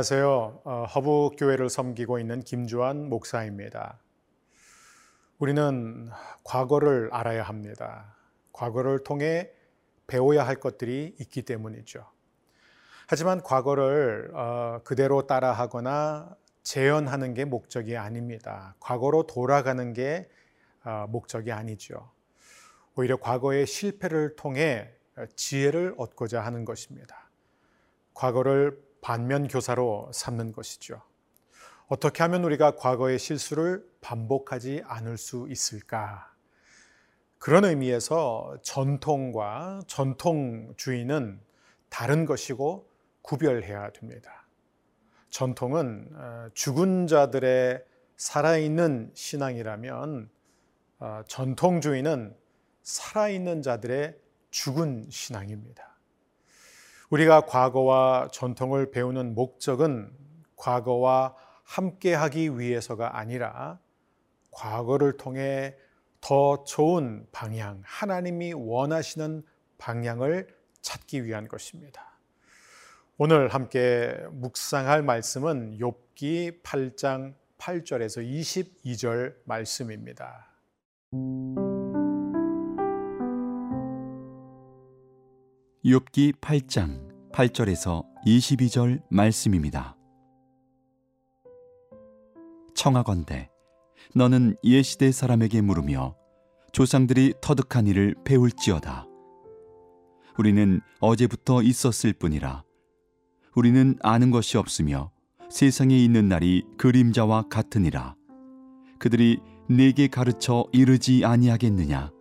안녕하세요. 어, 허브 교회를 섬기고 있는 김주환 목사입니다. 우리는 과거를 알아야 합니다. 과거를 통해 배워야 할 것들이 있기 때문이죠. 하지만 과거를 어, 그대로 따라하거나 재현하는 게 목적이 아닙니다. 과거로 돌아가는 게 어, 목적이 아니죠. 오히려 과거의 실패를 통해 지혜를 얻고자 하는 것입니다. 과거를 반면 교사로 삼는 것이죠. 어떻게 하면 우리가 과거의 실수를 반복하지 않을 수 있을까? 그런 의미에서 전통과 전통주의는 다른 것이고 구별해야 됩니다. 전통은 어, 죽은 자들의 살아있는 신앙이라면 어, 전통주의는 살아있는 자들의 죽은 신앙입니다. 우리가 과거와 전통을 배우는 목적은 과거와 함께 하기 위해서가 아니라 과거를 통해 더 좋은 방향, 하나님이 원하시는 방향을 찾기 위한 것입니다. 오늘 함께 묵상할 말씀은 욥기 8장 8절에서 22절 말씀입니다. 욥기 8장 8절에서 22절 말씀입니다. 청하건대 너는 예시대 사람에게 물으며 조상들이 터득한 일을 배울지어다. 우리는 어제부터 있었을 뿐이라 우리는 아는 것이 없으며 세상에 있는 날이 그림자와 같으니라. 그들이 내게 가르쳐 이르지 아니하겠느냐?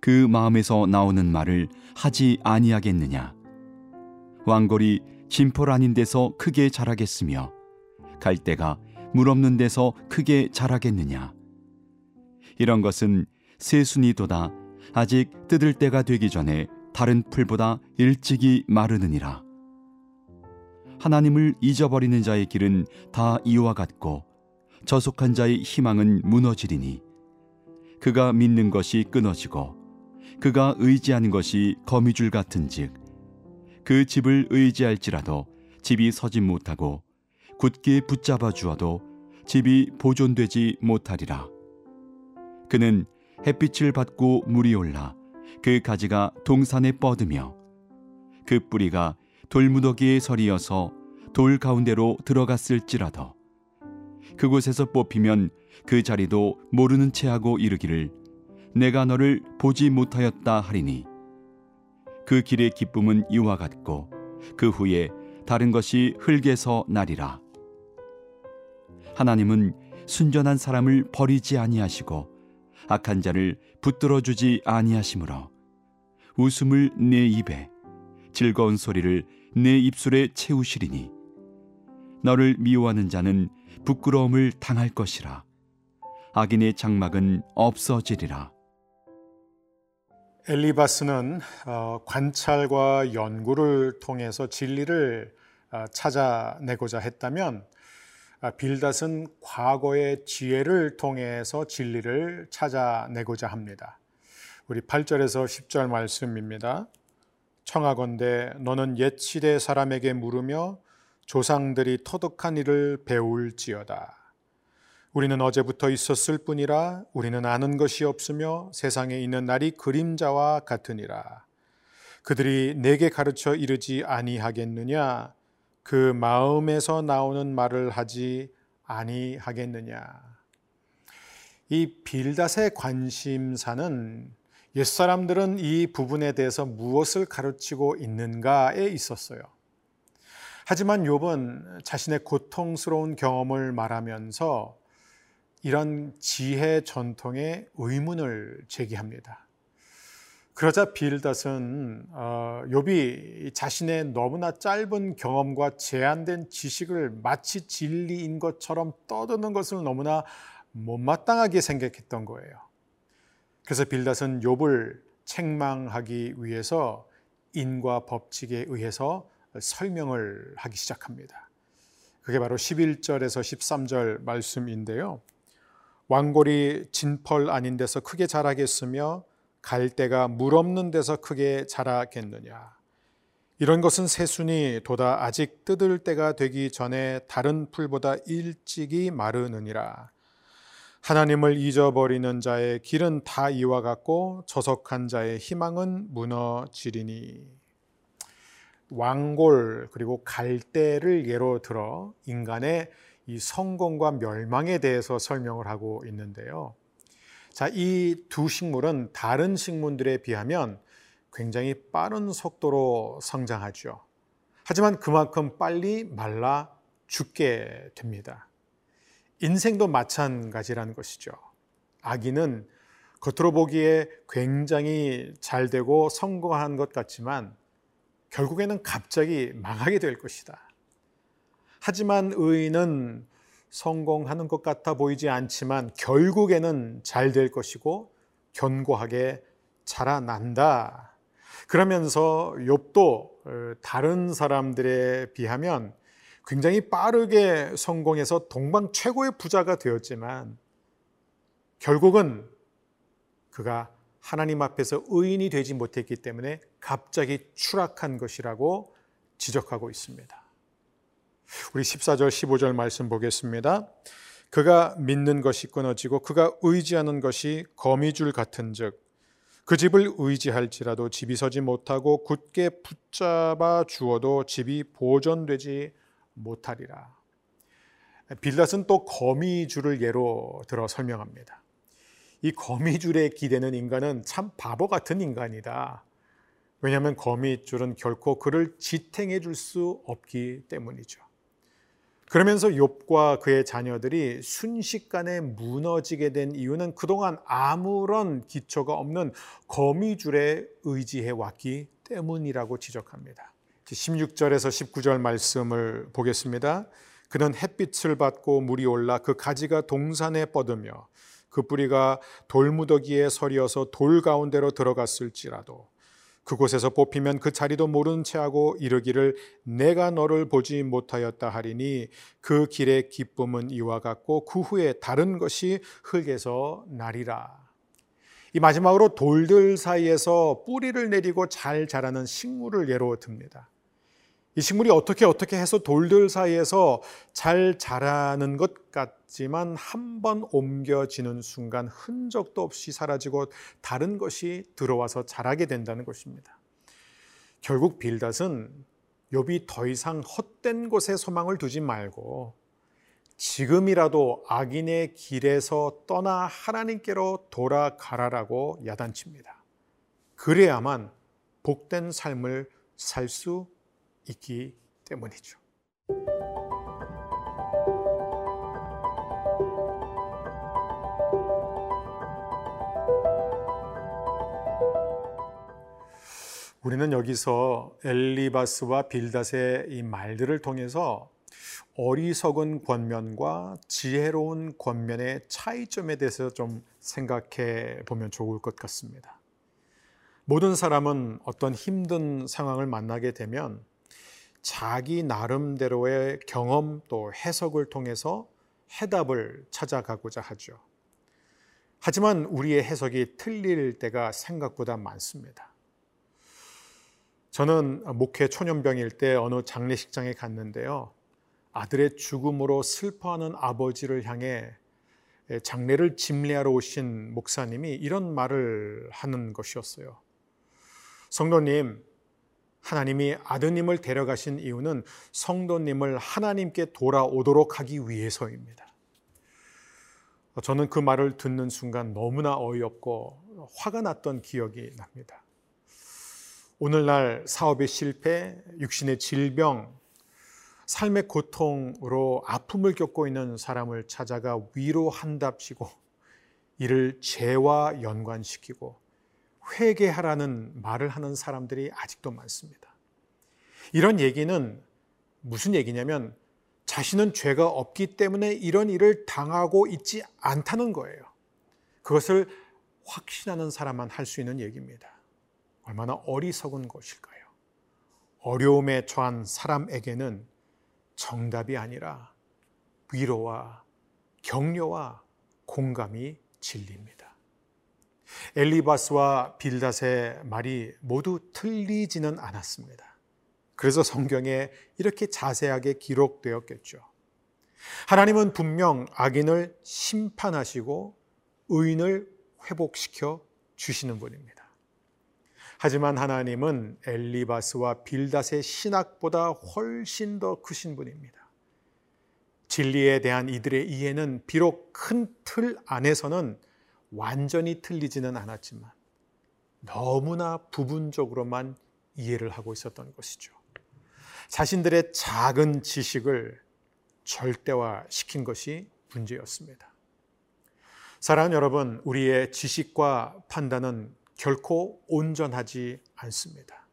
그 마음에서 나오는 말을 하지 아니하겠느냐? 왕골이 진폴 아닌 데서 크게 자라겠으며 갈대가 물 없는 데서 크게 자라겠느냐? 이런 것은 새순이도다 아직 뜯을 때가 되기 전에 다른 풀보다 일찍이 마르느니라. 하나님을 잊어버리는 자의 길은 다 이와 같고 저속한 자의 희망은 무너지리니 그가 믿는 것이 끊어지고 그가 의지하는 것이 거미줄 같은즉 그 집을 의지할지라도 집이 서지 못하고 굳게 붙잡아 주어도 집이 보존되지 못하리라. 그는 햇빛을 받고 물이 올라 그 가지가 동산에 뻗으며 그 뿌리가 돌무더기에 서리어서 돌 가운데로 들어갔을지라도 그곳에서 뽑히면 그 자리도 모르는 채 하고 이르기를 내가 너를 보지 못하였다 하리니. 그 길의 기쁨은 이와 같고 그 후에 다른 것이 흙에서 나리라. 하나님은 순전한 사람을 버리지 아니하시고 악한 자를 붙들어 주지 아니하시므로 웃음을 내 입에 즐거운 소리를 내 입술에 채우시리니. 너를 미워하는 자는 부끄러움을 당할 것이라. 악인의 장막은 없어지리라 엘리바스는 어, 관찰과 연구를 통해서 진리를 어, 찾아내고자 했다면 아, 빌닷은 과거의 지혜를 통해서 진리를 찾아내고자 합니다. 우리 8절에서 10절 말씀입니다. 청하건대 너는 옛 시대 사람에게 물으며 조상들이 터득한 일을 배울지어다. 우리는 어제부터 있었을 뿐이라 우리는 아는 것이 없으며 세상에 있는 날이 그림자와 같으니라. 그들이 내게 가르쳐 이르지 아니하겠느냐? 그 마음에서 나오는 말을 하지 아니하겠느냐? 이 빌닷의 관심사는 옛사람들은 이 부분에 대해서 무엇을 가르치고 있는가에 있었어요. 하지만 욥은 자신의 고통스러운 경험을 말하면서 이런 지혜 전통에 의문을 제기합니다. 그러자 빌닷은 어, 욥이 자신의 너무나 짧은 경험과 제한된 지식을 마치 진리인 것처럼 떠드는 것을 너무나 못마땅하게 생각했던 거예요. 그래서 빌닷은 욥을 책망하기 위해서 인과 법칙에 의해서 설명을 하기 시작합니다. 그게 바로 11절에서 13절 말씀인데요. 왕골이 진펄 아닌 데서 크게 자라겠으며 갈대가 물 없는 데서 크게 자라겠느냐. 이런 것은 새순이 돋아 아직 뜯을 때가 되기 전에 다른 풀보다 일찍이 마르느니라. 하나님을 잊어버리는 자의 길은 다 이와 같고 저석한 자의 희망은 무너지리니. 왕골 그리고 갈대를 예로 들어 인간의 이 성공과 멸망에 대해서 설명을 하고 있는데요. 자, 이 두 식물은 다른 식물들에 비하면 굉장히 빠른 속도로 성장하죠. 하지만 그만큼 빨리 말라 죽게 됩니다. 인생도 마찬가지라는 것이죠. 아기는 겉으로 보기에 굉장히 잘 되고 성공한 것 같지만 결국에는 갑자기 망하게 될 것이다. 하지만 의인은 성공하는 것 같아 보이지 않지만 결국에는 잘 될 것이고 견고하게 자라난다. 그러면서 욥도 어, 다른 사람들에 비하면 굉장히 빠르게 성공해서 동방 최고의 부자가 되었지만 결국은 그가 하나님 앞에서 의인이 되지 못했기 때문에 갑자기 추락한 것이라고 지적하고 있습니다. 우리 14절 15절 말씀 보겠습니다. 그가 믿는 것이 끊어지고 그가 의지하는 것이 거미줄 같은즉 그 집을 의지할지라도 집이 서지 못하고 굳게 붙잡아 주어도 집이 보존되지 못하리라. 빌닷은 또 거미줄을 예로 들어 설명합니다. 이 거미줄에 기대는 인간은 참 바보 같은 인간이다. 왜냐하면 거미줄은 결코 그를 지탱해 줄 수 없기 때문이죠. 그러면서 욥과 그의 자녀들이 순식간에 무너지게 된 이유는 그동안 아무런 기초가 없는 거미줄에 의지해 왔기 때문이라고 지적합니다. 16절에서 19절 말씀을 보겠습니다. 그는 햇빛을 받고 물이 올라 그 가지가 동산에 뻗으며 그 뿌리가 돌무더기에 서리어서 돌 가운데로 들어갔을지라도 그곳에서 뽑히면 그 자리도 모른 채 하고 이르기를 내가 너를 보지 못하였다 하리니 그 길의 기쁨은 이와 같고 그 후에 다른 것이 흙에서 나리라. 이 마지막으로 돌들 사이에서 뿌리를 내리고 잘 자라는 식물을 예로 듭니다. 이 식물이 어떻게 어떻게 해서 돌들 사이에서 잘 자라는 것 같지만 한 번 옮겨지는 순간 흔적도 없이 사라지고 다른 것이 들어와서 자라게 된다는 것입니다. 결국 빌닷은 욥이 더 이상 헛된 곳에 소망을 두지 말고 지금이라도 악인의 길에서 떠나 하나님께로 돌아가라라고 야단칩니다. 그래야만 복된 삶을 살 수 있기 때문이죠. 우리는 여기서 엘리바스와 빌닷의 이 말들을 통해서 어리석은 권면과 지혜로운 권면의 차이점에 대해서 좀 생각해 보면 좋을 것 같습니다. 모든 사람은 어떤 힘든 상황을 만나게 되면 자기 나름대로의 경험 또 해석을 통해서 해답을 찾아가고자 하죠. 하지만 우리의 해석이 틀릴 때가 생각보다 많습니다. 저는 목회 초년병일 때 어느 장례식장에 갔는데요. 아들의 죽음으로 슬퍼하는 아버지를 향해 장례를 집례하러 오신 목사님이 이런 말을 하는 것이었어요. 성도님, 하나님이 아드님을 데려가신 이유는 성도님을 하나님께 돌아오도록 하기 위해서입니다. 저는 그 말을 듣는 순간 너무나 어이없고 화가 났던 기억이 납니다. 오늘날 사업의 실패, 육신의 질병, 삶의 고통으로 아픔을 겪고 있는 사람을 찾아가 위로한답시고 이를 죄와 연관시키고 회개하라는 말을 하는 사람들이 아직도 많습니다. 이런 얘기는 무슨 얘기냐면 자신은 죄가 없기 때문에 이런 일을 당하고 있지 않다는 거예요. 그것을 확신하는 사람만 할 수 있는 얘기입니다. 얼마나 어리석은 것일까요? 어려움에 처한 사람에게는 정답이 아니라 위로와 격려와 공감이 진리입니다. 엘리바스와 빌닷의 말이 모두 틀리지는 않았습니다. 그래서 성경에 이렇게 자세하게 기록되었겠죠. 하나님은 분명 악인을 심판하시고 의인을 회복시켜 주시는 분입니다. 하지만 하나님은 엘리바스와 빌닷의 신학보다 훨씬 더 크신 분입니다. 진리에 대한 이들의 이해는 비록 큰 틀 안에서는 완전히 틀리지는 않았지만 너무나 부분적으로만 이해를 하고 있었던 것이죠. 자신들의 작은 지식을 절대화시킨 것이 문제였습니다. 사랑하는 여러분, 우리의 지식과 판단은 결코 온전하지 않습니다.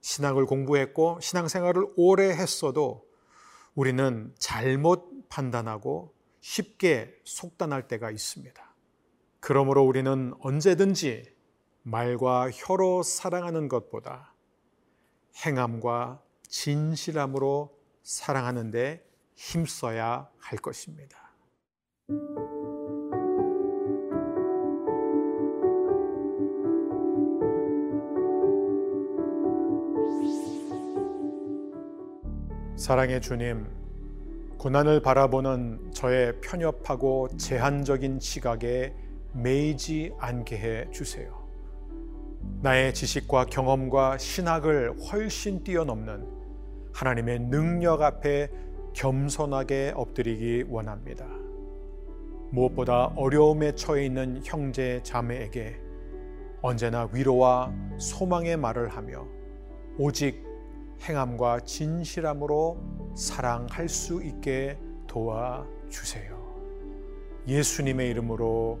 신앙을 공부했고 신앙생활을 오래 했어도 우리는 잘못 판단하고 쉽게 속단할 때가 있습니다. 그러므로 우리는 언제든지 말과 혀로 사랑하는 것보다 행함과 진실함으로 사랑하는데 힘써야 할 것입니다. 사랑의 주님, 고난을 바라보는 저의 편협하고 제한적인 시각에 매이지 않게 해 주세요. 나의 지식과 경험과 신학을 훨씬 뛰어넘는 하나님의 능력 앞에 겸손하게 엎드리기 원합니다. 무엇보다 어려움에 처해 있는 형제 자매에게 언제나 위로와 소망의 말을 하며 오직 행함과 진실함으로 사랑할 수 있게 도와 주세요. 예수님의 이름으로